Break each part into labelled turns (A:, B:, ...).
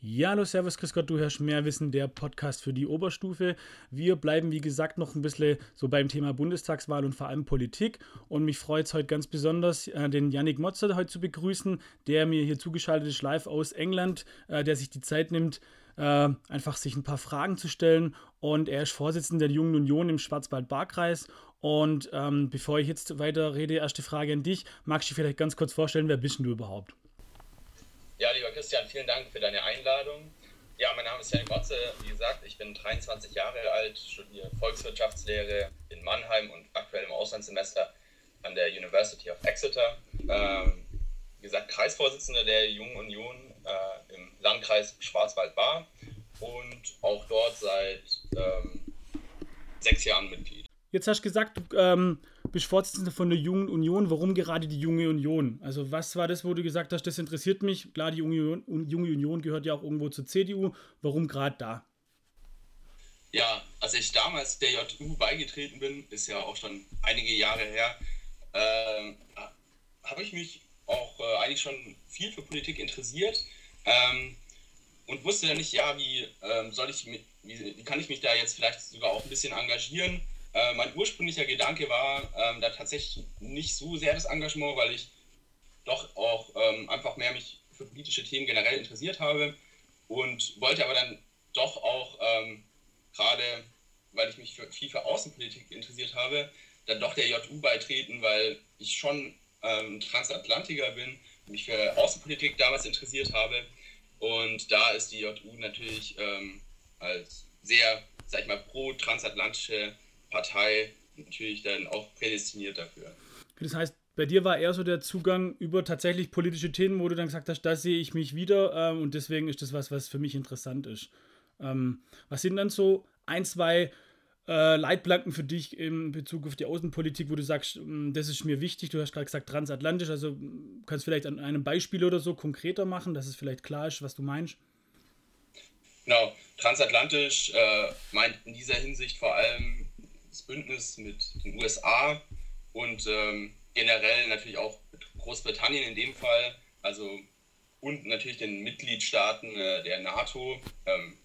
A: Ja, hallo, servus, Chris Gott, du hörst mehr Wissen, der Podcast für die Oberstufe. Wir bleiben, wie gesagt, noch ein bisschen so beim Thema Bundestagswahl und vor allem Politik. Und mich freut es heute ganz besonders, äh, den Yannick Motzer heute zu begrüßen, der mir hier zugeschaltet ist, live aus England, äh, der sich die Zeit nimmt, äh, einfach sich ein paar Fragen zu stellen. Und er ist Vorsitzender der Jungen Union im Schwarzwald-Bar-Kreis. Und ähm, bevor ich jetzt weiter rede, erste Frage an dich. Magst du vielleicht ganz kurz vorstellen, wer bist du überhaupt?
B: Ja, lieber Christian, vielen Dank für deine Einladung. Ja, mein Name ist Jan Gotze. Wie gesagt, ich bin 23 Jahre alt, studiere Volkswirtschaftslehre in Mannheim und aktuell im Auslandssemester an der University of Exeter. Ähm, wie gesagt, Kreisvorsitzender der Jungen Union äh, im Landkreis Schwarzwald-Baar und auch dort seit ähm, sechs Jahren Mitglied.
A: Jetzt hast du gesagt, du ähm, bist Vorsitzender von der Jungen Union. Warum gerade die Junge Union? Also was war das, wo du gesagt hast, das interessiert mich? Klar, die Junge Union, gehört ja auch irgendwo zur CDU. Warum gerade da?
B: Ja, als ich damals der JU beigetreten bin, ist ja auch schon einige Jahre her, äh, habe ich mich auch äh, eigentlich schon viel für Politik interessiert ähm, und wusste dann nicht, ja, wie ähm, soll ich, wie, wie kann ich mich da jetzt vielleicht sogar auch ein bisschen engagieren? Äh, mein ursprünglicher Gedanke war ähm, da tatsächlich nicht so sehr das Engagement, weil ich doch auch ähm, einfach mehr mich für politische Themen generell interessiert habe und wollte aber dann doch auch ähm, gerade, weil ich mich für, viel für Außenpolitik interessiert habe, dann doch der JU beitreten, weil ich schon ähm, Transatlantiker bin, mich für Außenpolitik damals interessiert habe. Und da ist die JU natürlich ähm, als sehr, sag ich mal, pro-transatlantische Partei natürlich dann auch prädestiniert dafür.
A: Das heißt, bei dir war eher so der Zugang über tatsächlich politische Themen, wo du dann gesagt hast, da sehe ich mich wieder ähm, und deswegen ist das was, was für mich interessant ist. Ähm, was sind dann so ein, zwei äh, Leitplanken für dich in Bezug auf die Außenpolitik, wo du sagst, ähm, das ist mir wichtig? Du hast gerade gesagt transatlantisch, also kannst du vielleicht an einem Beispiel oder so konkreter machen, dass es vielleicht klar ist, was du meinst?
B: Genau, transatlantisch äh, meint in dieser Hinsicht vor allem das Bündnis mit den USA und ähm, generell natürlich auch Großbritannien in dem Fall, also und natürlich den Mitgliedstaaten äh, der NATO. Ähm,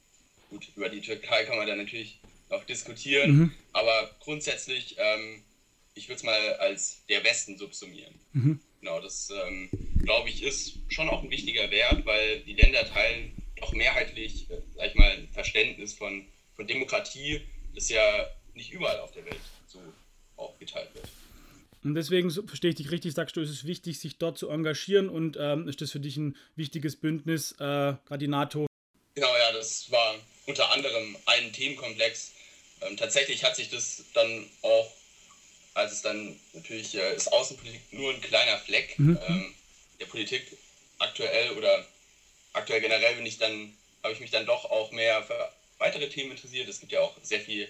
B: gut, über die Türkei kann man da natürlich noch diskutieren, mhm. aber grundsätzlich, ähm, ich würde es mal als der Westen subsumieren. Mhm. Genau, das ähm, glaube ich ist schon auch ein wichtiger Wert, weil die Länder teilen doch mehrheitlich, äh, sag ich mal, ein Verständnis von, von Demokratie, das ja nicht überall auf der Welt so aufgeteilt wird.
A: Und deswegen verstehe ich dich richtig, sagst du, es ist wichtig, sich dort zu engagieren und ähm, ist das für dich ein wichtiges Bündnis, äh, gerade die NATO?
B: Genau, ja, das war unter anderem ein Themenkomplex. Ähm, tatsächlich hat sich das dann auch, als es dann natürlich äh, ist Außenpolitik nur ein kleiner Fleck mhm. ähm, der Politik aktuell oder aktuell generell bin ich dann, habe ich mich dann doch auch mehr für weitere Themen interessiert. Es gibt ja auch sehr viel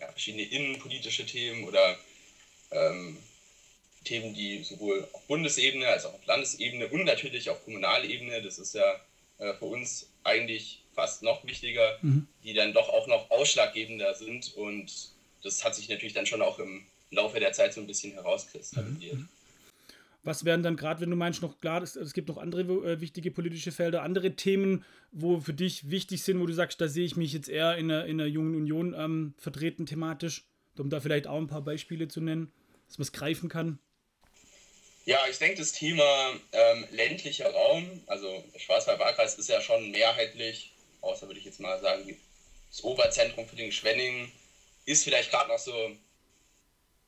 B: ja, verschiedene innenpolitische Themen oder ähm, Themen, die sowohl auf Bundesebene als auch auf Landesebene und natürlich auf Kommunalebene, das ist ja äh, für uns eigentlich fast noch wichtiger, mhm. die dann doch auch noch ausschlaggebender sind und das hat sich natürlich dann schon auch im Laufe der Zeit so ein bisschen herauskristallisiert. Mhm.
A: Was wären dann gerade, wenn du meinst, noch klar, es, es gibt noch andere äh, wichtige politische Felder, andere Themen, wo für dich wichtig sind, wo du sagst, da sehe ich mich jetzt eher in der, in der Jungen Union ähm, vertreten thematisch, um da vielleicht auch ein paar Beispiele zu nennen, dass man es greifen kann?
B: Ja, ich denke, das Thema ähm, ländlicher Raum, also der Schwarzwald-Wahlkreis ist ja schon mehrheitlich, außer würde ich jetzt mal sagen, das Oberzentrum für den Schwenning ist vielleicht gerade noch so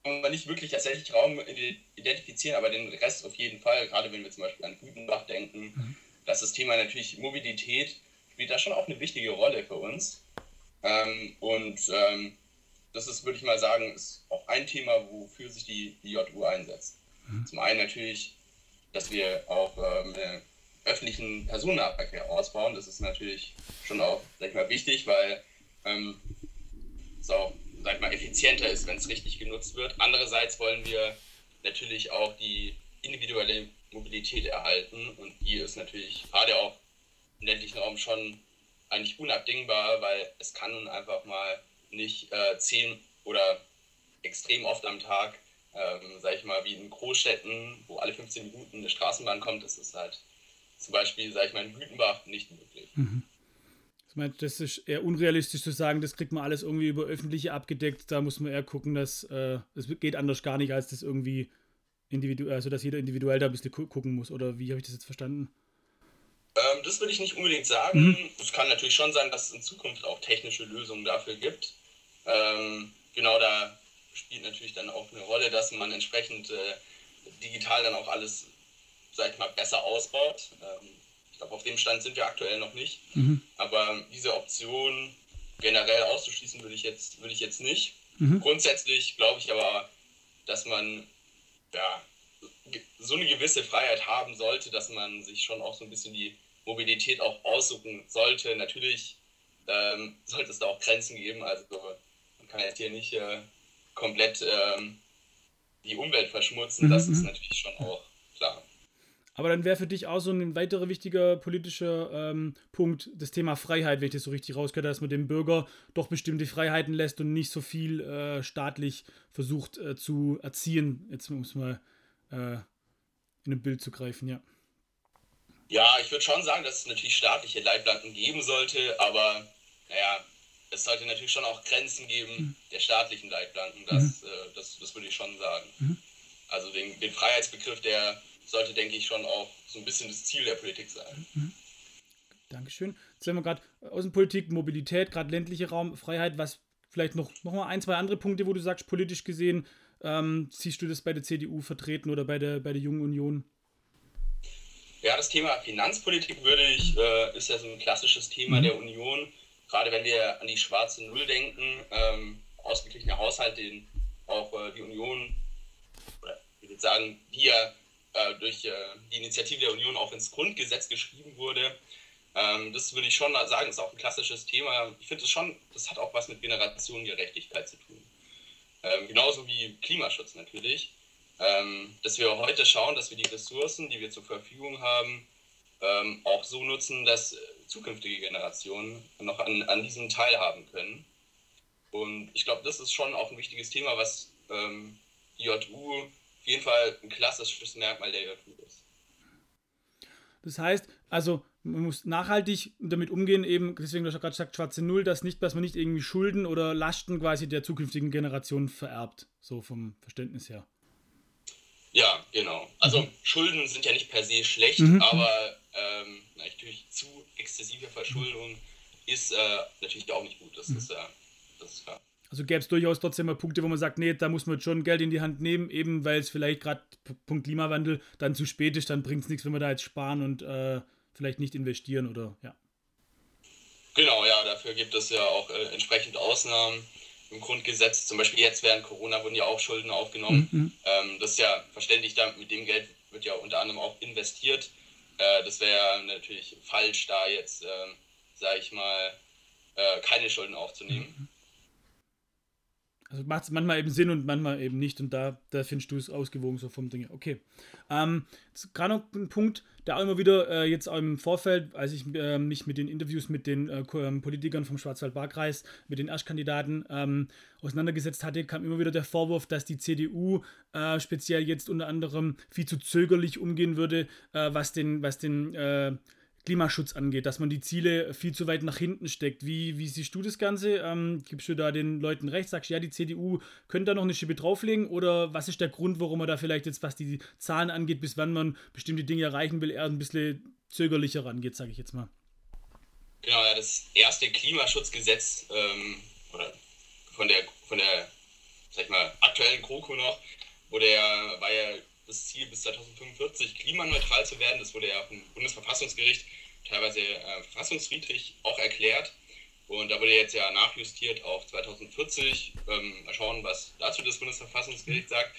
B: man nicht wirklich tatsächlich Raum identifizieren, aber den Rest auf jeden Fall, gerade wenn wir zum Beispiel an Gütenbach denken, mhm. dass das Thema natürlich Mobilität spielt da schon auch eine wichtige Rolle für uns. Ähm, und ähm, das ist, würde ich mal sagen, ist auch ein Thema, wofür sich die, JU einsetzt. Mhm. Zum einen natürlich, dass wir auch ähm, öffentlichen Personennahverkehr ausbauen. Das ist natürlich schon auch, sag ich mal, wichtig, weil ähm, es auch sag mal, effizienter ist, wenn es richtig genutzt wird. Andererseits wollen wir natürlich auch die individuelle Mobilität erhalten und die ist natürlich gerade auch im ländlichen Raum schon eigentlich unabdingbar, weil es kann nun einfach mal nicht äh, zehn oder extrem oft am Tag, ähm, sag ich mal, wie in Großstädten, wo alle 15 Minuten eine Straßenbahn kommt, ist halt zum Beispiel, sag ich mal, in Gütenbach nicht möglich. Mhm.
A: Ich meine, das ist eher unrealistisch zu sagen, das kriegt man alles irgendwie über öffentliche abgedeckt. Da muss man eher gucken, dass äh, es geht anders gar nicht, als das irgendwie individuell, also dass jeder individuell da ein bisschen gucken muss. Oder wie habe ich das jetzt verstanden?
B: Ähm, das würde ich nicht unbedingt sagen. Mhm. Es kann natürlich schon sein, dass es in Zukunft auch technische Lösungen dafür gibt. Ähm, genau da spielt natürlich dann auch eine Rolle, dass man entsprechend äh, digital dann auch alles, sag ich mal, besser ausbaut. Ähm, glaube, auf dem Stand sind wir aktuell noch nicht. Mhm. Aber diese Option generell auszuschließen würde ich jetzt, würde ich jetzt nicht. Mhm. Grundsätzlich glaube ich aber, dass man ja, so eine gewisse Freiheit haben sollte, dass man sich schon auch so ein bisschen die Mobilität auch aussuchen sollte. Natürlich ähm, sollte es da auch Grenzen geben. Also man kann jetzt hier nicht äh, komplett ähm, die Umwelt verschmutzen. Das mhm. ist natürlich schon auch klar.
A: Aber dann wäre für dich auch so ein weiterer wichtiger politischer ähm, Punkt das Thema Freiheit, wenn ich das so richtig rausgehört dass man dem Bürger doch bestimmte Freiheiten lässt und nicht so viel äh, staatlich versucht äh, zu erziehen. Jetzt muss man äh, in ein Bild zu greifen, ja.
B: Ja, ich würde schon sagen, dass es natürlich staatliche Leitplanken geben sollte, aber naja, es sollte natürlich schon auch Grenzen geben mhm. der staatlichen Leitplanken, das, mhm. äh, das, das würde ich schon sagen. Mhm. Also den, den Freiheitsbegriff, der sollte, denke ich, schon auch so ein bisschen das Ziel der Politik sein. Mhm.
A: Dankeschön. Jetzt haben wir gerade Außenpolitik, Mobilität, gerade ländliche Raum, Freiheit, was vielleicht noch, noch mal ein, zwei andere Punkte, wo du sagst, politisch gesehen, ähm, siehst du das bei der CDU vertreten oder bei der, bei der Jungen Union?
B: Ja, das Thema Finanzpolitik würde ich, äh, ist ja so ein klassisches Thema mhm. der Union. Gerade wenn wir an die schwarze Null denken, ähm, ausgeglichener Haushalt, den auch äh, die Union, oder ich würde sagen, die ja äh, durch äh, die Initiative der Union auch ins Grundgesetz geschrieben wurde. Ähm, das würde ich schon sagen, ist auch ein klassisches Thema. Ich finde es schon, das hat auch was mit Generationengerechtigkeit zu tun. Ähm, genauso wie Klimaschutz natürlich. Ähm, dass wir heute schauen, dass wir die Ressourcen, die wir zur Verfügung haben, ähm, auch so nutzen, dass zukünftige Generationen noch an, an diesem teilhaben können. Und ich glaube, das ist schon auch ein wichtiges Thema, was ähm, die JU auf jeden Fall ein klassisches Merkmal der JU ist.
A: Das heißt, also man muss nachhaltig damit umgehen, eben, deswegen hast du gerade gesagt, schwarze Null, dass, nicht, dass man nicht irgendwie Schulden oder Lasten quasi der zukünftigen Generation vererbt, so vom Verständnis her.
B: Ja, genau. Also mhm. Schulden sind ja nicht per se schlecht, mhm. aber ähm, natürlich zu exzessive Verschuldung ist äh, natürlich auch nicht gut. Das, mhm. ist, äh, das ist klar.
A: Also gäbe es durchaus trotzdem mal Punkte, wo man sagt, nee, da muss man schon Geld in die Hand nehmen, eben weil es vielleicht gerade Punkt Klimawandel dann zu spät ist, dann bringt es nichts, wenn wir da jetzt sparen und äh, vielleicht nicht investieren oder ja.
B: Genau, ja, dafür gibt es ja auch äh, entsprechend Ausnahmen im Grundgesetz. Zum Beispiel jetzt während Corona wurden ja auch Schulden aufgenommen. Mhm. mhm. Ähm, das ist ja verständlich, da, mit dem Geld wird ja unter anderem auch investiert. Äh, das wäre natürlich falsch, da jetzt, äh, sage ich mal, äh, keine Schulden aufzunehmen. Mhm.
A: Also macht es manchmal eben Sinn und manchmal eben nicht. Und da, da findest du es ausgewogen so vom Ding. Okay. Ähm, Gerade noch ein Punkt, der auch immer wieder äh, jetzt auch im Vorfeld, als ich äh, mich mit den Interviews mit den äh, ähm, Politikern vom Schwarzwald-Baar-Kreis, mit den Erstkandidaten ähm, auseinandergesetzt hatte, kam immer wieder der Vorwurf, dass die CDU äh, speziell jetzt unter anderem viel zu zögerlich umgehen würde, äh, was den, was den äh, Klimaschutz angeht, dass man die Ziele viel zu weit nach hinten steckt. Wie, wie siehst du das Ganze? Ähm, gibst du da den Leuten recht? Sagst du, ja, die CDU könnte da noch eine Schippe drauflegen? Oder was ist der Grund, warum man da vielleicht jetzt, was die Zahlen angeht, bis wann man bestimmte Dinge erreichen will, eher ein bisschen zögerlicher rangeht, sage ich jetzt mal?
B: Genau, ja, das erste Klimaschutzgesetz ähm, oder von der, von der, sag ich mal, aktuellen GroKo noch, wo der war ja das Ziel, bis 2045 klimaneutral zu werden. Das wurde ja vom Bundesverfassungsgericht teilweise äh, verfassungswidrig auch erklärt. Und da wurde jetzt ja nachjustiert auf 2040. Ähm, mal schauen, was dazu das Bundesverfassungsgericht sagt.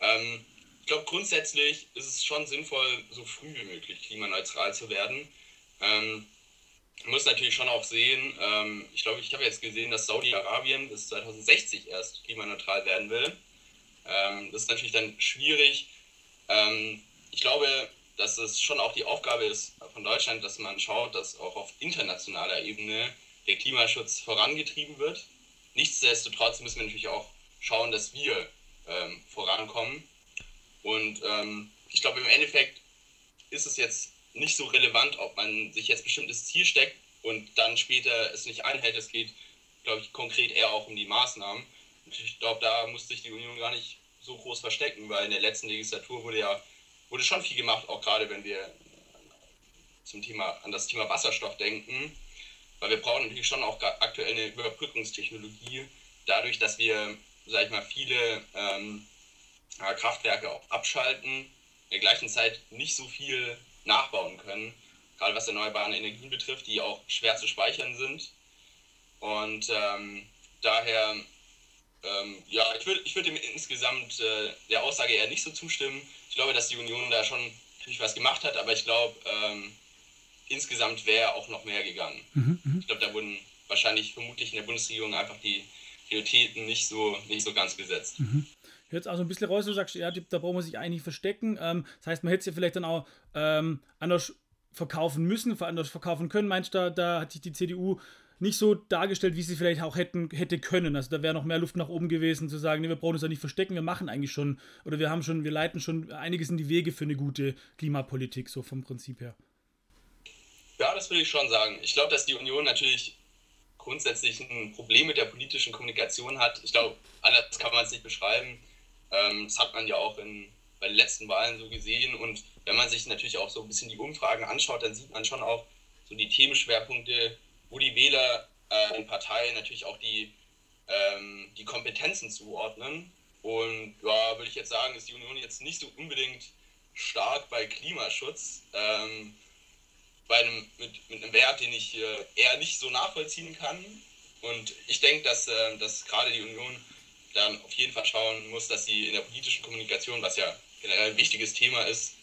B: Ähm, ich glaube, grundsätzlich ist es schon sinnvoll, so früh wie möglich klimaneutral zu werden. Ähm, muss natürlich schon auch sehen, ähm, ich glaube, ich habe jetzt gesehen, dass Saudi-Arabien bis 2060 erst klimaneutral werden will. Ähm, das ist natürlich dann schwierig, ähm, ich glaube, dass es schon auch die Aufgabe ist von Deutschland, dass man schaut, dass auch auf internationaler Ebene der Klimaschutz vorangetrieben wird. Nichtsdestotrotz müssen wir natürlich auch schauen, dass wir ähm, vorankommen. Und ähm, ich glaube, im Endeffekt ist es jetzt nicht so relevant, ob man sich jetzt bestimmtes Ziel steckt, und dann später es nicht einhält. Es geht, glaube ich, konkret eher auch um die Maßnahmen. Ich glaube, da musste sich die Union gar nicht so groß verstecken, weil in der letzten Legislatur wurde ja wurde schon viel gemacht, auch gerade wenn wir zum Thema, an das Thema Wasserstoff denken, weil wir brauchen natürlich schon auch aktuell eine Überbrückungstechnologie, dadurch, dass wir, sag ich mal, viele ähm, Kraftwerke auch abschalten, in der gleichen Zeit nicht so viel nachbauen können, gerade was erneuerbare Energien betrifft, die auch schwer zu speichern sind. Und ähm, daher, ähm, ja, ich würde ich würd dem insgesamt äh, der Aussage eher nicht so zustimmen. Ich glaube, dass die Union da schon natürlich was gemacht hat, aber ich glaube, ähm, insgesamt wäre auch noch mehr gegangen. Mhm, mhm, ich glaube, da wurden wahrscheinlich vermutlich in der Bundesregierung einfach die Prioritäten nicht so, nicht so ganz gesetzt.
A: Mhm. Jetzt auch so ein bisschen raus, du sagst, ja, da braucht man sich eigentlich verstecken. Ähm, das heißt, man hätte es ja vielleicht dann auch ähm, anders verkaufen müssen, anders verkaufen können. Meinst du, da, da hat sich die CDU nicht so dargestellt, wie sie vielleicht auch hätten, hätte können. Also da wäre noch mehr Luft nach oben gewesen, zu sagen, nee, wir brauchen uns da nicht verstecken, wir machen eigentlich schon, oder wir haben schon, wir leiten schon einiges in die Wege für eine gute Klimapolitik, so vom Prinzip her.
B: Ja, das würde ich schon sagen. Ich glaube, dass die Union natürlich grundsätzlich ein Problem mit der politischen Kommunikation hat. Ich glaube, anders kann man es nicht beschreiben. Ähm, das hat man ja auch in, bei den letzten Wahlen so gesehen. Und wenn man sich natürlich auch so ein bisschen die Umfragen anschaut, dann sieht man schon auch so die Themenschwerpunkte, wo die Wähler äh, den Parteien natürlich auch die, ähm, die Kompetenzen zuordnen. Und ja, würde ich jetzt sagen, ist die Union jetzt nicht so unbedingt stark bei Klimaschutz. Ähm, bei einem, mit, mit einem Wert, den ich eher nicht so nachvollziehen kann. Und ich denke, dass, äh, dass gerade die Union dann auf jeden Fall schauen muss, dass sie in der politischen Kommunikation, was ja generell ein wichtiges Thema ist,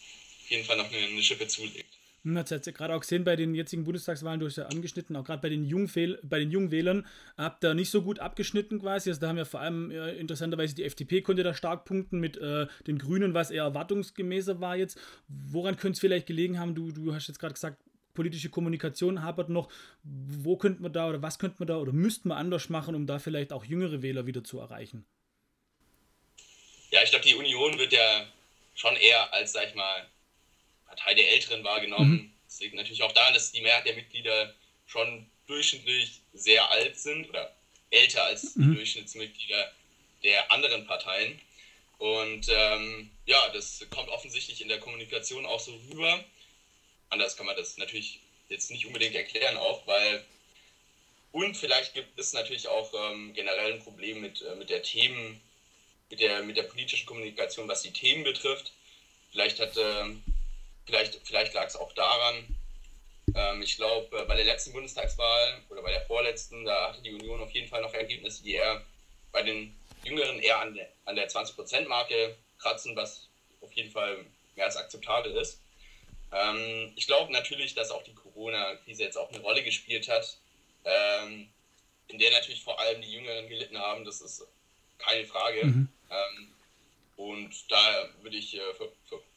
B: auf jeden Fall noch eine, eine Schippe zulegt.
A: Man hat es ja gerade auch gesehen bei den jetzigen Bundestagswahlen, du hast ja angeschnitten, auch gerade bei den jungen bei den jungen Wählern, habt ihr nicht so gut abgeschnitten quasi. Also da haben ja vor allem äh, interessanterweise die FDP konnte da stark punkten mit äh, den Grünen, was eher erwartungsgemäßer war jetzt. Woran könnte es vielleicht gelegen haben? Du, du hast jetzt gerade gesagt, politische Kommunikation hapert noch. Wo könnte man da oder was könnte man da oder müsste man anders machen, um da vielleicht auch jüngere Wähler wieder zu erreichen?
B: Ja, ich glaube, die Union wird ja schon eher als, sag ich mal, Partei der Älteren wahrgenommen. Mhm. Das liegt natürlich auch daran, dass die Mehrheit der Mitglieder schon durchschnittlich sehr alt sind oder älter als mhm. die Durchschnittsmitglieder der anderen Parteien. Und ähm, ja, das kommt offensichtlich in der Kommunikation auch so rüber anders kann man das natürlich jetzt nicht unbedingt erklären auch, weil und vielleicht gibt es natürlich auch ähm, generell ein Problem mit, äh, mit der Themen, mit der, mit der politischen Kommunikation, was die Themen betrifft. Vielleicht hat, äh, vielleicht, vielleicht lag es auch daran, ähm, ich glaube, äh, bei der letzten Bundestagswahl oder bei der vorletzten, da hatte die Union auf jeden Fall noch Ergebnisse, die eher bei den Jüngeren eher an der, an der 20%-Marke kratzen, was auf jeden Fall mehr als akzeptabel ist. Ähm, ich glaube natürlich, dass auch die Corona-Krise jetzt auch eine Rolle gespielt hat, ähm, in der natürlich vor allem die Jüngeren gelitten haben. Das ist keine Frage. Mhm. Ähm, und da würde ich äh,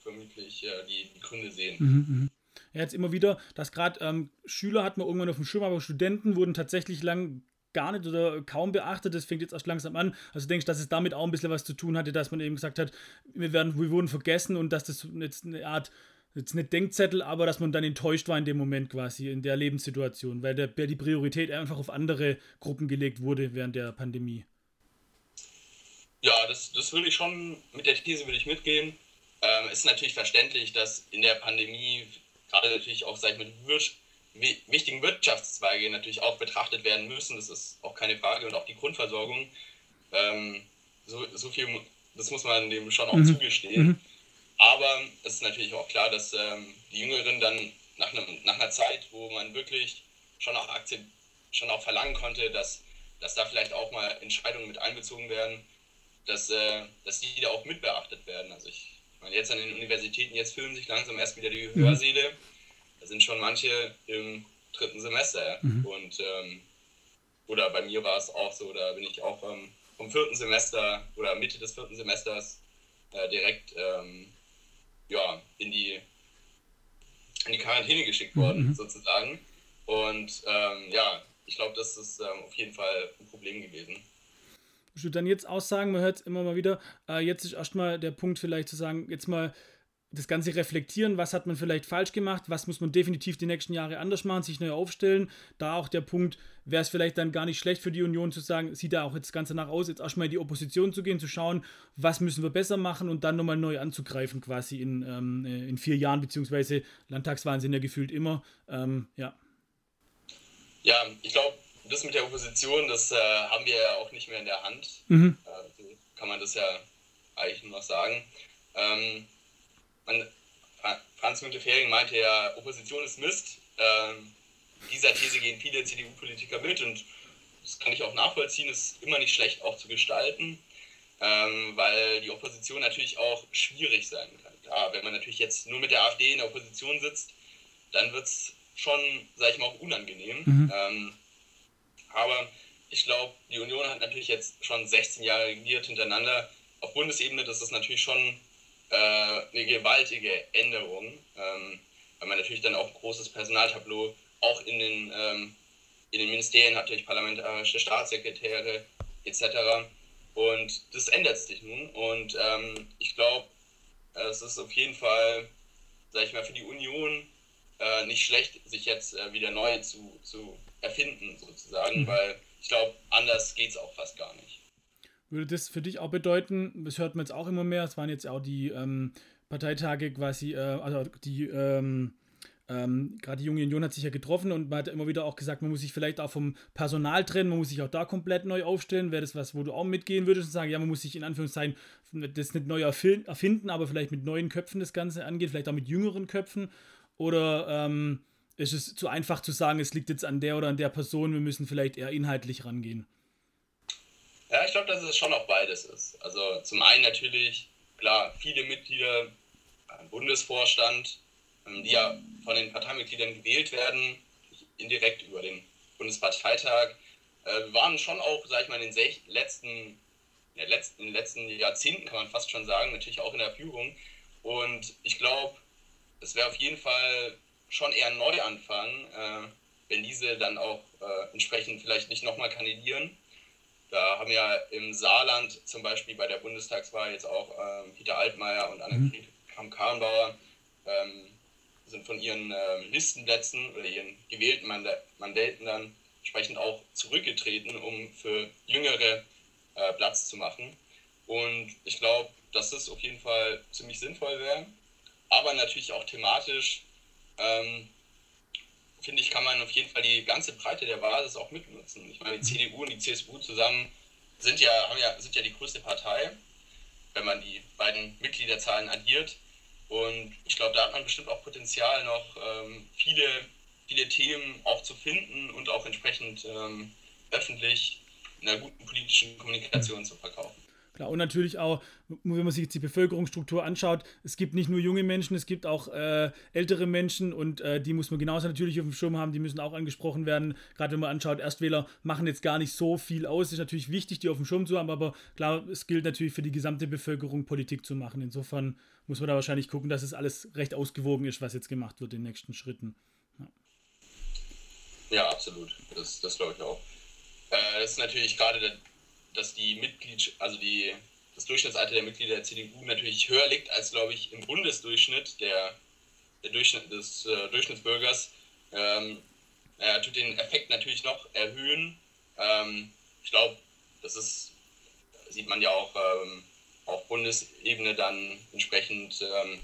B: vermutlich äh, die, die, Gründe sehen. Mhm,
A: mhm. Ja, jetzt immer wieder, dass gerade ähm, Schüler hat man irgendwann auf dem Schirm, aber Studenten wurden tatsächlich lang gar nicht oder kaum beachtet. Das fängt jetzt erst langsam an. Also denke ich, dass es damit auch ein bisschen was zu tun hatte, dass man eben gesagt hat, wir, werden, wir wurden vergessen und dass das jetzt eine Art jetzt nicht Denkzettel, aber dass man dann enttäuscht war in dem Moment quasi, in der Lebenssituation, weil der, die Priorität einfach auf andere Gruppen gelegt wurde während der Pandemie.
B: Ja, das, das würde ich schon, mit der These würde ich mitgehen. Ähm, ist natürlich verständlich, dass in der Pandemie gerade natürlich auch, sag ich mal, die wichtigen Wirtschaftszweige natürlich auch betrachtet werden müssen. Das ist auch keine Frage. Und auch die Grundversorgung. Ähm, so, so viel, das muss man dem schon auch mhm. zugestehen. Mhm. Aber es ist natürlich auch klar, dass ähm, die Jüngeren dann nach, einem, nach einer Zeit, wo man wirklich schon auch, schon auch verlangen konnte, dass, dass da vielleicht auch mal Entscheidungen mit einbezogen werden, dass, äh, dass die da auch mitbeachtet werden. Also ich, meine, jetzt an den Universitäten, jetzt füllen sich langsam erst wieder die mhm. Hörsäle. Da sind schon manche im dritten Semester. Mhm. Und ähm, oder bei mir war es auch so, da bin ich auch ähm, vom vierten Semester oder Mitte des vierten Semesters äh, direkt ähm, ja, in die, in die Quarantäne geschickt worden, mhm. sozusagen. Und ähm, ja, ich glaube, das ist ähm, auf jeden Fall ein Problem gewesen.
A: Ich würde dann jetzt aussagen, man hört es immer mal wieder, äh, jetzt ist erstmal der Punkt vielleicht zu sagen, jetzt mal das Ganze reflektieren, was hat man vielleicht falsch gemacht, was muss man definitiv die nächsten Jahre anders machen, sich neu aufstellen. Da auch der Punkt, wäre es vielleicht dann gar nicht schlecht für die Union zu sagen, sieht da auch jetzt ganz danach aus, jetzt erstmal in die Opposition zu gehen, zu schauen, was müssen wir besser machen und dann nochmal neu anzugreifen, quasi in, ähm, äh, in vier Jahren, beziehungsweise Landtagswahlen sind ja gefühlt immer. Ähm, ja.
B: Ja, ich glaube, das mit der Opposition, das äh, haben wir ja auch nicht mehr in der Hand. Mhm. Äh, kann man das ja eigentlich nur noch sagen. Ähm, man, Franz Müntefering meinte ja, Opposition ist Mist. Ähm, dieser These gehen viele CDU-Politiker mit und das kann ich auch nachvollziehen, ist immer nicht schlecht auch zu gestalten, ähm, weil die Opposition natürlich auch schwierig sein kann. Klar, wenn man natürlich jetzt nur mit der AfD in der Opposition sitzt, dann wird es schon, sag ich mal, auch unangenehm. Mhm. Ähm, aber ich glaube, die Union hat natürlich jetzt schon 16 Jahre regiert hintereinander. Auf Bundesebene, das ist natürlich schon äh, eine gewaltige Änderung, ähm, weil man natürlich dann auch ein großes Personaltableau auch in den, ähm, in den Ministerien hat, durch parlamentarische Staatssekretäre etc. Und das ändert sich nun. Und ähm, ich glaube, es ist auf jeden Fall, sage ich mal, für die Union äh, nicht schlecht, sich jetzt äh, wieder neu zu, zu erfinden, sozusagen, mhm. weil ich glaube, anders geht es auch fast gar nicht.
A: Würde das für dich auch bedeuten, das hört man jetzt auch immer mehr, es waren jetzt auch die ähm, Parteitage quasi, äh, also die, ähm, ähm, gerade die junge Union hat sich ja getroffen und man hat immer wieder auch gesagt, man muss sich vielleicht auch vom Personal trennen, man muss sich auch da komplett neu aufstellen. Wäre das was, wo du auch mitgehen würdest und sagen, ja, man muss sich in Anführungszeichen das nicht neu erfinden, aber vielleicht mit neuen Köpfen das Ganze angehen, vielleicht auch mit jüngeren Köpfen? Oder ähm, ist es zu einfach zu sagen, es liegt jetzt an der oder an der Person, wir müssen vielleicht eher inhaltlich rangehen?
B: Ja, ich glaube, dass es schon auch beides ist. Also zum einen natürlich, klar, viele Mitglieder im Bundesvorstand, ähm, die ja von den Parteimitgliedern gewählt werden, indirekt über den Bundesparteitag, äh, waren schon auch, sag ich mal, in den letzten, ja, letzten, in den letzten Jahrzehnten, kann man fast schon sagen, natürlich auch in der Führung. Und ich glaube, es wäre auf jeden Fall schon eher ein Neuanfang, äh, wenn diese dann auch äh, entsprechend vielleicht nicht nochmal kandidieren. Da haben ja im Saarland zum Beispiel bei der Bundestagswahl jetzt auch ähm, Peter Altmaier und Annegret mhm. Kramp-Karrenbauer ähm, sind von ihren äh, Listenplätzen oder ihren gewählten Mandaten dann entsprechend auch zurückgetreten, um für Jüngere äh, Platz zu machen. Und ich glaube, dass das auf jeden Fall ziemlich sinnvoll wäre. Aber natürlich auch thematisch ähm, finde ich, kann man auf jeden Fall die ganze Breite der Basis auch mitnutzen. Ich meine, die CDU und die CSU zusammen sind ja, haben ja, sind ja die größte Partei, wenn man die beiden Mitgliederzahlen addiert. Und ich glaube, da hat man bestimmt auch Potenzial, noch ähm, viele, viele Themen auch zu finden und auch entsprechend ähm, öffentlich in einer guten politischen Kommunikation zu verkaufen.
A: Klar, und natürlich auch, wenn man sich jetzt die Bevölkerungsstruktur anschaut, es gibt nicht nur junge Menschen, es gibt auch äh, ältere Menschen und äh, die muss man genauso natürlich auf dem Schirm haben, die müssen auch angesprochen werden. Gerade wenn man anschaut, Erstwähler machen jetzt gar nicht so viel aus. Ist natürlich wichtig, die auf dem Schirm zu haben, aber klar, es gilt natürlich für die gesamte Bevölkerung, Politik zu machen. Insofern muss man da wahrscheinlich gucken, dass es alles recht ausgewogen ist, was jetzt gemacht wird in den nächsten Schritten.
B: Ja, ja absolut. Das, das glaube ich auch. Äh, das ist natürlich gerade der dass die Mitglied, also die, das Durchschnittsalter der Mitglieder der CDU natürlich höher liegt als, glaube ich, im Bundesdurchschnitt der, der Durchschnitt des äh, Durchschnittsbürgers. Ähm, er tut den Effekt natürlich noch erhöhen. Ähm, ich glaube, das ist, sieht man ja auch ähm, auf Bundesebene dann entsprechend ähm,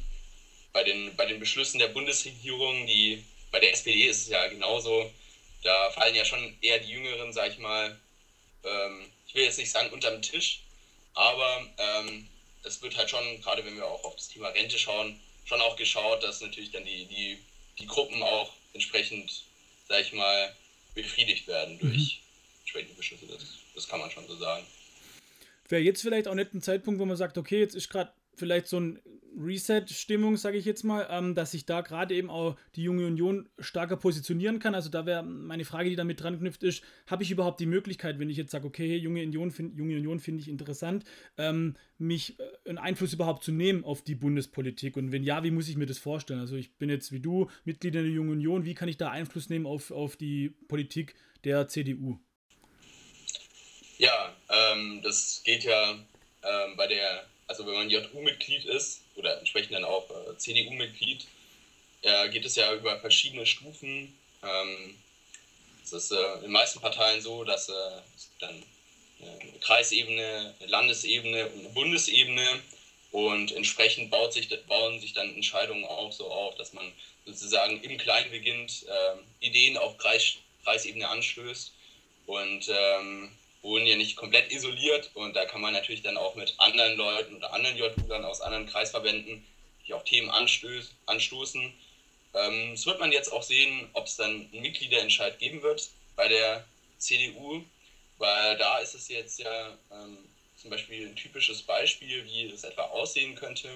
B: bei, den, bei den Beschlüssen der Bundesregierung, die bei der SPD ist es ja genauso, da fallen ja schon eher die Jüngeren, sag ich mal, ähm, ich will jetzt nicht sagen unterm Tisch, aber ähm, es wird halt schon, gerade wenn wir auch auf das Thema Rente schauen, schon auch geschaut, dass natürlich dann die, die, die Gruppen auch entsprechend, sag ich mal, befriedigt werden durch mhm. entsprechende Beschlüsse. Das, das kann man schon so sagen.
A: Wäre jetzt vielleicht auch nicht ein Zeitpunkt, wo man sagt, okay, jetzt ist gerade vielleicht so ein Reset-Stimmung, sage ich jetzt mal, ähm, dass sich da gerade eben auch die junge Union stärker positionieren kann. Also da wäre meine Frage, die damit dran knüpft, ist, habe ich überhaupt die Möglichkeit, wenn ich jetzt sage, okay, junge Union, find, junge Union finde ich interessant, ähm, mich äh, einen Einfluss überhaupt zu nehmen auf die Bundespolitik? Und wenn ja, wie muss ich mir das vorstellen? Also ich bin jetzt wie du Mitglied der Jungen Union, wie kann ich da Einfluss nehmen auf, auf die Politik der CDU?
B: Ja, ähm, das geht ja ähm, bei der also wenn man JU-Mitglied ist oder entsprechend dann auch äh, CDU-Mitglied, äh, geht es ja über verschiedene Stufen. Ähm, es ist äh, in den meisten Parteien so, dass äh, es dann eine Kreisebene, eine Landesebene und eine Bundesebene und entsprechend baut sich, bauen sich dann Entscheidungen auch so auf, dass man sozusagen im Kleinen beginnt, äh, Ideen auf Kreis, Kreisebene anstößt und ähm, wurden ja nicht komplett isoliert und da kann man natürlich dann auch mit anderen Leuten oder anderen JU-Lern aus anderen Kreisverbänden die auch Themen anstöß, anstoßen. Ähm, das wird man jetzt auch sehen, ob es dann einen Mitgliederentscheid geben wird bei der CDU, weil da ist es jetzt ja ähm, zum Beispiel ein typisches Beispiel, wie es etwa aussehen könnte.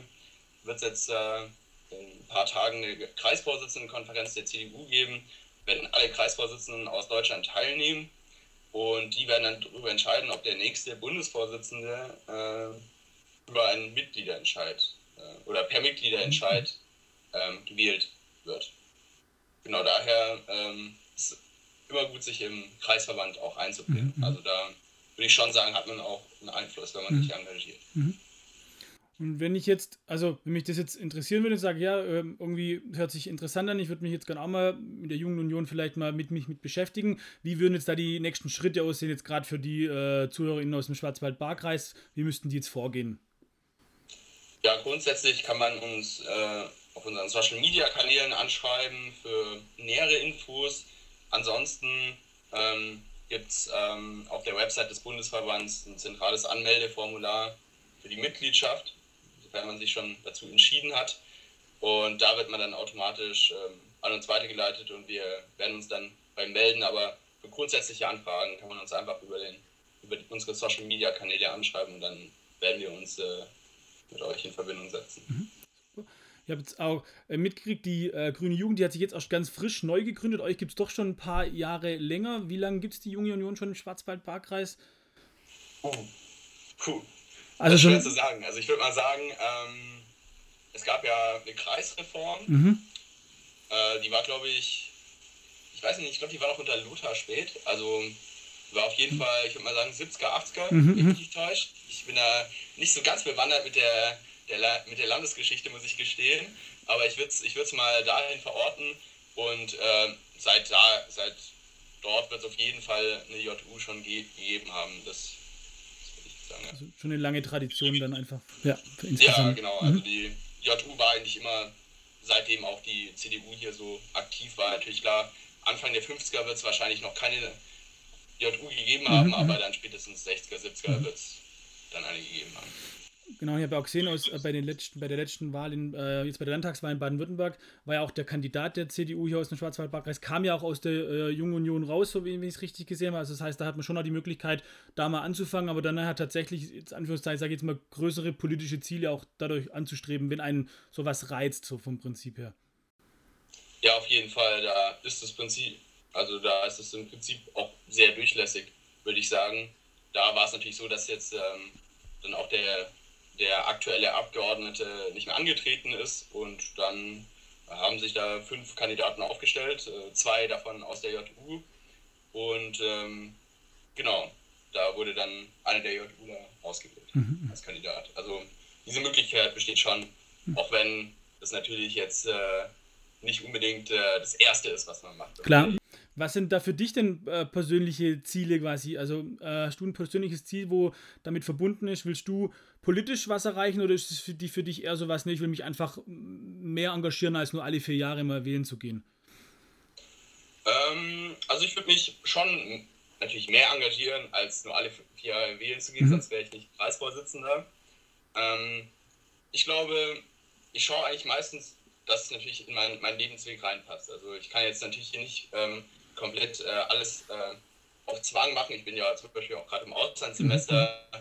B: Wird es jetzt äh, in ein paar Tagen eine Kreisvorsitzendenkonferenz der CDU geben, werden alle Kreisvorsitzenden aus Deutschland teilnehmen und die werden dann darüber entscheiden, ob der nächste Bundesvorsitzende äh, über einen Mitgliederentscheid äh, oder per Mitgliederentscheid ähm, gewählt wird. Genau daher ähm, ist es immer gut, sich im Kreisverband auch einzubringen. Mhm. Also da würde ich schon sagen, hat man auch einen Einfluss, wenn man mhm. sich engagiert. Mhm.
A: Und wenn ich jetzt, also wenn mich das jetzt interessieren würde und sage, ja, ähm, irgendwie hört sich interessant an, ich würde mich jetzt gerne auch mal mit der Jungen Union vielleicht mal mit mich mit beschäftigen. Wie würden jetzt da die nächsten Schritte aussehen, jetzt gerade für die äh, ZuhörerInnen aus dem Schwarzwald-Barkreis? Wie müssten die jetzt vorgehen?
B: Ja, grundsätzlich kann man uns äh, auf unseren Social Media Kanälen anschreiben für nähere Infos. Ansonsten ähm, gibt es ähm, auf der Website des Bundesverbands ein zentrales Anmeldeformular für die Mitgliedschaft wenn man sich schon dazu entschieden hat. Und da wird man dann automatisch ähm, an uns weitergeleitet und wir werden uns dann beim Melden, aber für grundsätzliche Anfragen kann man uns einfach über, den, über unsere Social Media Kanäle anschreiben und dann werden wir uns äh, mit euch in Verbindung setzen. Mhm.
A: Ich habe jetzt auch äh, mitgekriegt, die äh, Grüne Jugend, die hat sich jetzt erst ganz frisch neu gegründet. Euch gibt es doch schon ein paar Jahre länger. Wie lange gibt es die Junge Union schon im Schwarzwald-Barkreis?
B: Oh. Puh. Also schon. zu sagen. Also ich würde mal sagen, ähm, es gab ja eine Kreisreform. Mhm. Äh, die war, glaube ich, ich weiß nicht, ich glaube, die war noch unter Lothar spät. Also war auf jeden mhm. Fall, ich würde mal sagen, 70er, 80er, mhm, wenn ich mich täuscht. Ich bin da nicht so ganz bewandert mit der, der, mit der Landesgeschichte, muss ich gestehen. Aber ich würde es ich mal dahin verorten. Und äh, seit, da, seit dort wird es auf jeden Fall eine JU schon ge gegeben haben. Das.
A: Also schon eine lange Tradition dann einfach.
B: Ja, ja genau. Also mhm. die JU war eigentlich immer, seitdem auch die CDU hier so aktiv war, natürlich klar, Anfang der 50er wird es wahrscheinlich noch keine JU gegeben haben, mhm. aber mhm. dann spätestens 60er, 70er mhm. wird es dann eine gegeben haben.
A: Genau, ich habe auch gesehen, aus, äh, bei, den letzten, bei der letzten Wahl, in, äh, jetzt bei der Landtagswahl in Baden-Württemberg, war ja auch der Kandidat der CDU hier aus dem Schwarzwaldbachkreis, kam ja auch aus der äh, Jungen Union raus, so wie, ich es richtig gesehen habe. Also das heißt, da hat man schon auch die Möglichkeit, da mal anzufangen, aber dann hat tatsächlich, jetzt Anführungszeichen, sage ich jetzt mal, größere politische Ziele auch dadurch anzustreben, wenn einen sowas reizt, so vom Prinzip her.
B: Ja, auf jeden Fall, da ist das Prinzip, also da ist es im Prinzip auch sehr durchlässig, würde ich sagen. Da war es natürlich so, dass jetzt ähm, dann auch der der aktuelle Abgeordnete nicht mehr angetreten ist. Und dann haben sich da fünf Kandidaten aufgestellt, äh, zwei davon aus der JU. Und ähm, genau, da wurde dann einer der JUler ausgewählt mhm. als Kandidat. Also diese Möglichkeit besteht schon, mhm. auch wenn das natürlich jetzt äh, nicht unbedingt äh, das Erste ist, was man macht.
A: Klar. Was sind da für dich denn äh, persönliche Ziele quasi? Also äh, hast du ein persönliches Ziel, wo damit verbunden ist? Willst du politisch was erreichen oder ist es für, die, für dich eher so was, nee, ich will mich einfach mehr engagieren, als nur alle vier Jahre mal wählen zu gehen?
B: Ähm, also ich würde mich schon natürlich mehr engagieren, als nur alle vier Jahre wählen zu gehen, mhm. sonst wäre ich nicht Kreisvorsitzender. Ähm, ich glaube, ich schaue eigentlich meistens, dass es natürlich in meinen mein Lebensweg reinpasst. Also ich kann jetzt natürlich hier nicht ähm, komplett äh, alles äh, auf Zwang machen. Ich bin ja zum Beispiel auch gerade im Auslandssemester. Mhm.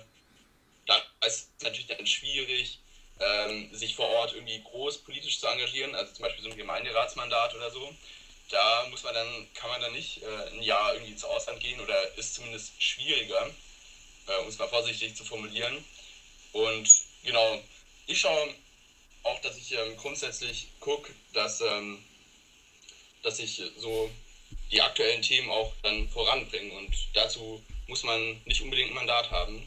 B: Da ist es natürlich dann schwierig, ähm, sich vor Ort irgendwie groß politisch zu engagieren, also zum Beispiel so ein Gemeinderatsmandat oder so. Da muss man dann, kann man dann nicht äh, ein Jahr irgendwie ins Ausland gehen oder ist zumindest schwieriger, äh, um es mal vorsichtig zu formulieren. Und genau, ich schaue ich ähm, grundsätzlich gucke, dass, ähm, dass ich so die aktuellen Themen auch dann voranbringen. Und dazu muss man nicht unbedingt ein Mandat haben.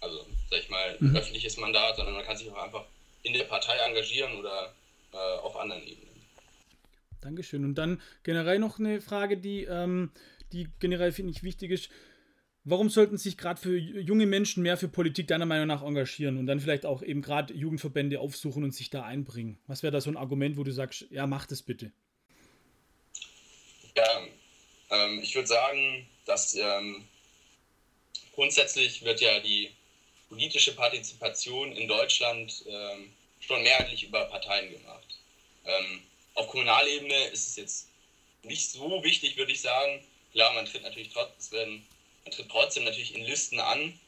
B: also sag ich mal, ein mhm. öffentliches Mandat, sondern man kann sich auch einfach in der Partei engagieren oder äh, auf anderen Ebenen.
A: Dankeschön. Und dann generell noch eine Frage, die, ähm, die generell finde ich wichtig ist. Warum sollten sich gerade für junge Menschen mehr für Politik deiner Meinung nach engagieren und dann vielleicht auch eben gerade Jugendverbände aufsuchen und sich da einbringen? Was wäre da so ein Argument, wo du sagst, ja, mach das bitte?
B: Ja, ähm, ich würde sagen, dass ähm, grundsätzlich wird ja die politische Partizipation in Deutschland ähm, schon mehrheitlich über Parteien gemacht. Ähm, auf Kommunalebene ist es jetzt nicht so wichtig, würde ich sagen. Klar, man tritt natürlich trotzdem, tritt trotzdem natürlich in Listen an,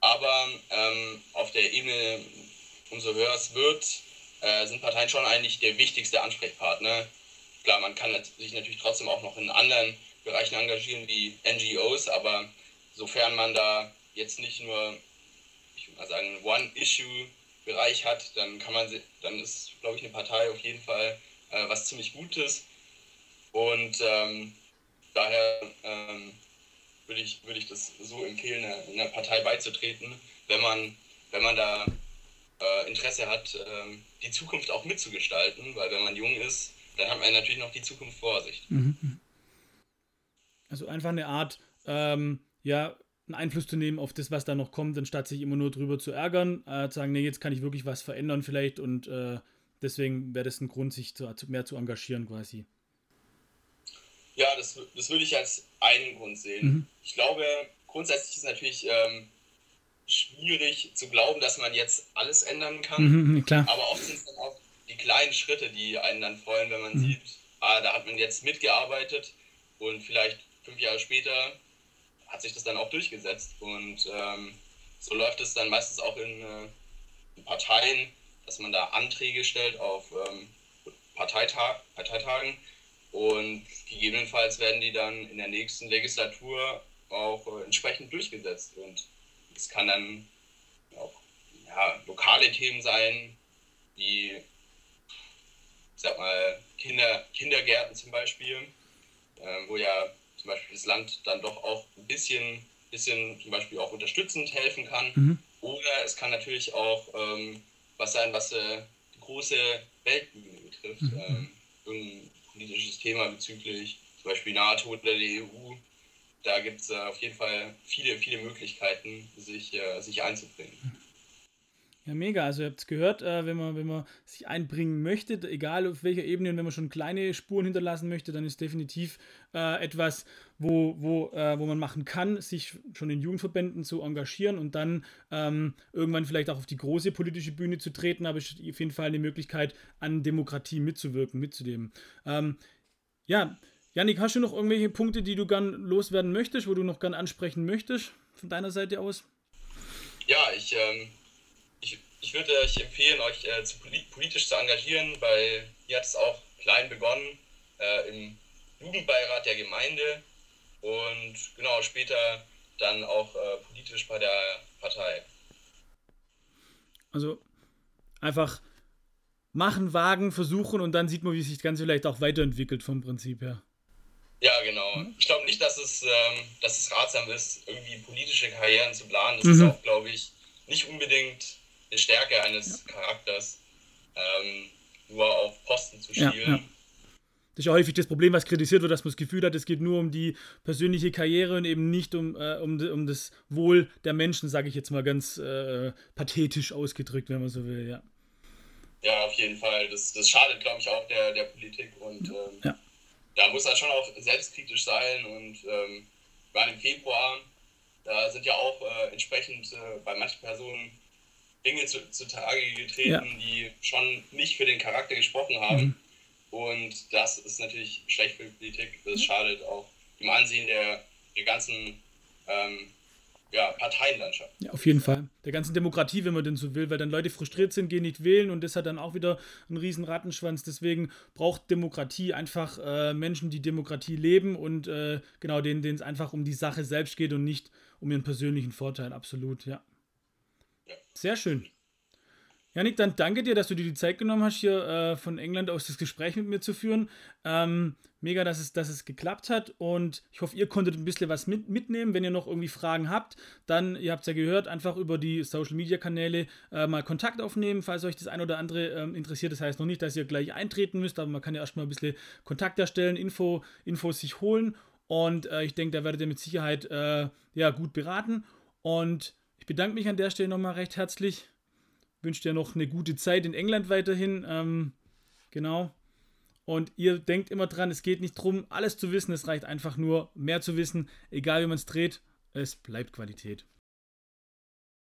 B: aber ähm, auf der Ebene, umso höher es wird, äh, sind Parteien schon eigentlich der wichtigste Ansprechpartner. Klar, man kann sich natürlich trotzdem auch noch in anderen Bereichen engagieren wie NGOs, aber sofern man da jetzt nicht nur, ich würde mal sagen, One-Issue-Bereich hat, dann kann man, dann ist, glaube ich, eine Partei auf jeden Fall äh, was ziemlich Gutes. Und ähm, daher ähm, würde ich, würd ich das so empfehlen, in einer Partei beizutreten, wenn man, wenn man da äh, Interesse hat, ähm, die Zukunft auch mitzugestalten, weil wenn man jung ist, dann hat man natürlich noch die Zukunft vor sich. Mhm, mhm.
A: Also einfach eine Art, ähm, ja, einen Einfluss zu nehmen auf das, was da noch kommt, anstatt sich immer nur drüber zu ärgern, äh, zu sagen, nee, jetzt kann ich wirklich was verändern vielleicht und äh, deswegen wäre das ein Grund, sich zu, mehr zu engagieren quasi.
B: Ja, das, das würde ich als einen Grund sehen. Mhm. Ich glaube, grundsätzlich ist es natürlich ähm, schwierig zu glauben, dass man jetzt alles ändern kann. Mhm, mhm. Aber oft sind es dann auch die kleinen Schritte, die einen dann freuen, wenn man mhm. sieht, ah, da hat man jetzt mitgearbeitet und vielleicht fünf Jahre später hat sich das dann auch durchgesetzt. Und ähm, so läuft es dann meistens auch in, äh, in Parteien dass man da Anträge stellt auf ähm, Parteitag, Parteitagen und gegebenenfalls werden die dann in der nächsten Legislatur auch äh, entsprechend durchgesetzt. Und es kann dann auch ja, lokale Themen sein, wie, ich sag mal, Kinder, Kindergärten zum Beispiel, äh, wo ja zum Beispiel das Land dann doch auch ein bisschen, bisschen zum Beispiel auch unterstützend helfen kann. Mhm. Oder es kann natürlich auch ähm, was sein, was äh, die große Weltbühne betrifft. Mhm. Ähm, irgendein politisches Thema bezüglich zum Beispiel NATO oder der EU. Da gibt es äh, auf jeden Fall viele, viele Möglichkeiten, sich, äh, sich einzubringen.
A: Ja, mega. Also ihr habt es gehört, äh, wenn, man, wenn man sich einbringen möchte, egal auf welcher Ebene, und wenn man schon kleine Spuren hinterlassen möchte, dann ist definitiv äh, etwas, wo, wo, äh, wo man machen kann, sich schon in Jugendverbänden zu engagieren und dann ähm, irgendwann vielleicht auch auf die große politische Bühne zu treten, aber ist auf jeden Fall eine Möglichkeit, an Demokratie mitzuwirken, mitzunehmen. Ähm, ja, Janik, hast du noch irgendwelche Punkte, die du gern loswerden möchtest, wo du noch gern ansprechen möchtest, von deiner Seite aus?
B: Ja, ich ähm ich würde euch empfehlen, euch äh, zu politisch zu engagieren, weil ihr hat es auch klein begonnen äh, im Jugendbeirat der Gemeinde und genau später dann auch äh, politisch bei der Partei.
A: Also einfach machen, wagen, versuchen und dann sieht man, wie sich das Ganze vielleicht auch weiterentwickelt vom Prinzip her.
B: Ja, genau. Mhm. Ich glaube nicht, dass es, ähm, dass es ratsam ist, irgendwie politische Karrieren zu planen. Das mhm. ist auch, glaube ich, nicht unbedingt Stärke eines ja. Charakters, ähm, nur auf Posten zu spielen. Ja.
A: Das ist ja häufig das Problem, was kritisiert wird, dass man das Gefühl hat, es geht nur um die persönliche Karriere und eben nicht um, äh, um, um das Wohl der Menschen, sage ich jetzt mal ganz äh, pathetisch ausgedrückt, wenn man so will, ja.
B: Ja, auf jeden Fall. Das, das schadet, glaube ich, auch der, der Politik und ähm, ja. da muss er schon auch selbstkritisch sein und ähm, wir im Februar, da sind ja auch äh, entsprechend äh, bei manchen Personen Dinge zu, zutage getreten, ja. die schon nicht für den Charakter gesprochen haben. Mhm. Und das ist natürlich schlecht für die Politik. Das mhm. schadet auch dem Ansehen der, der ganzen ähm, ja, Parteienlandschaft.
A: Ja, auf jeden Fall. Der ganzen Demokratie, wenn man denn so will, weil dann Leute frustriert sind, gehen nicht wählen und das hat dann auch wieder einen riesen Rattenschwanz. Deswegen braucht Demokratie einfach äh, Menschen, die Demokratie leben und äh, genau denen es einfach um die Sache selbst geht und nicht um ihren persönlichen Vorteil. Absolut, ja. Sehr schön. Janik, dann danke dir, dass du dir die Zeit genommen hast, hier äh, von England aus das Gespräch mit mir zu führen. Ähm, mega, dass es, dass es geklappt hat und ich hoffe, ihr konntet ein bisschen was mit, mitnehmen. Wenn ihr noch irgendwie Fragen habt, dann, ihr habt es ja gehört, einfach über die Social Media Kanäle äh, mal Kontakt aufnehmen, falls euch das ein oder andere ähm, interessiert. Das heißt noch nicht, dass ihr gleich eintreten müsst, aber man kann ja erstmal ein bisschen Kontakt erstellen, Info, Infos sich holen und äh, ich denke, da werdet ihr mit Sicherheit äh, ja, gut beraten. Und bedanke mich an der Stelle nochmal recht herzlich wünsche dir noch eine gute Zeit in England weiterhin. Ähm, genau. Und ihr denkt immer dran, es geht nicht darum, alles zu wissen, es reicht einfach nur, mehr zu wissen, egal wie man es dreht, es bleibt Qualität.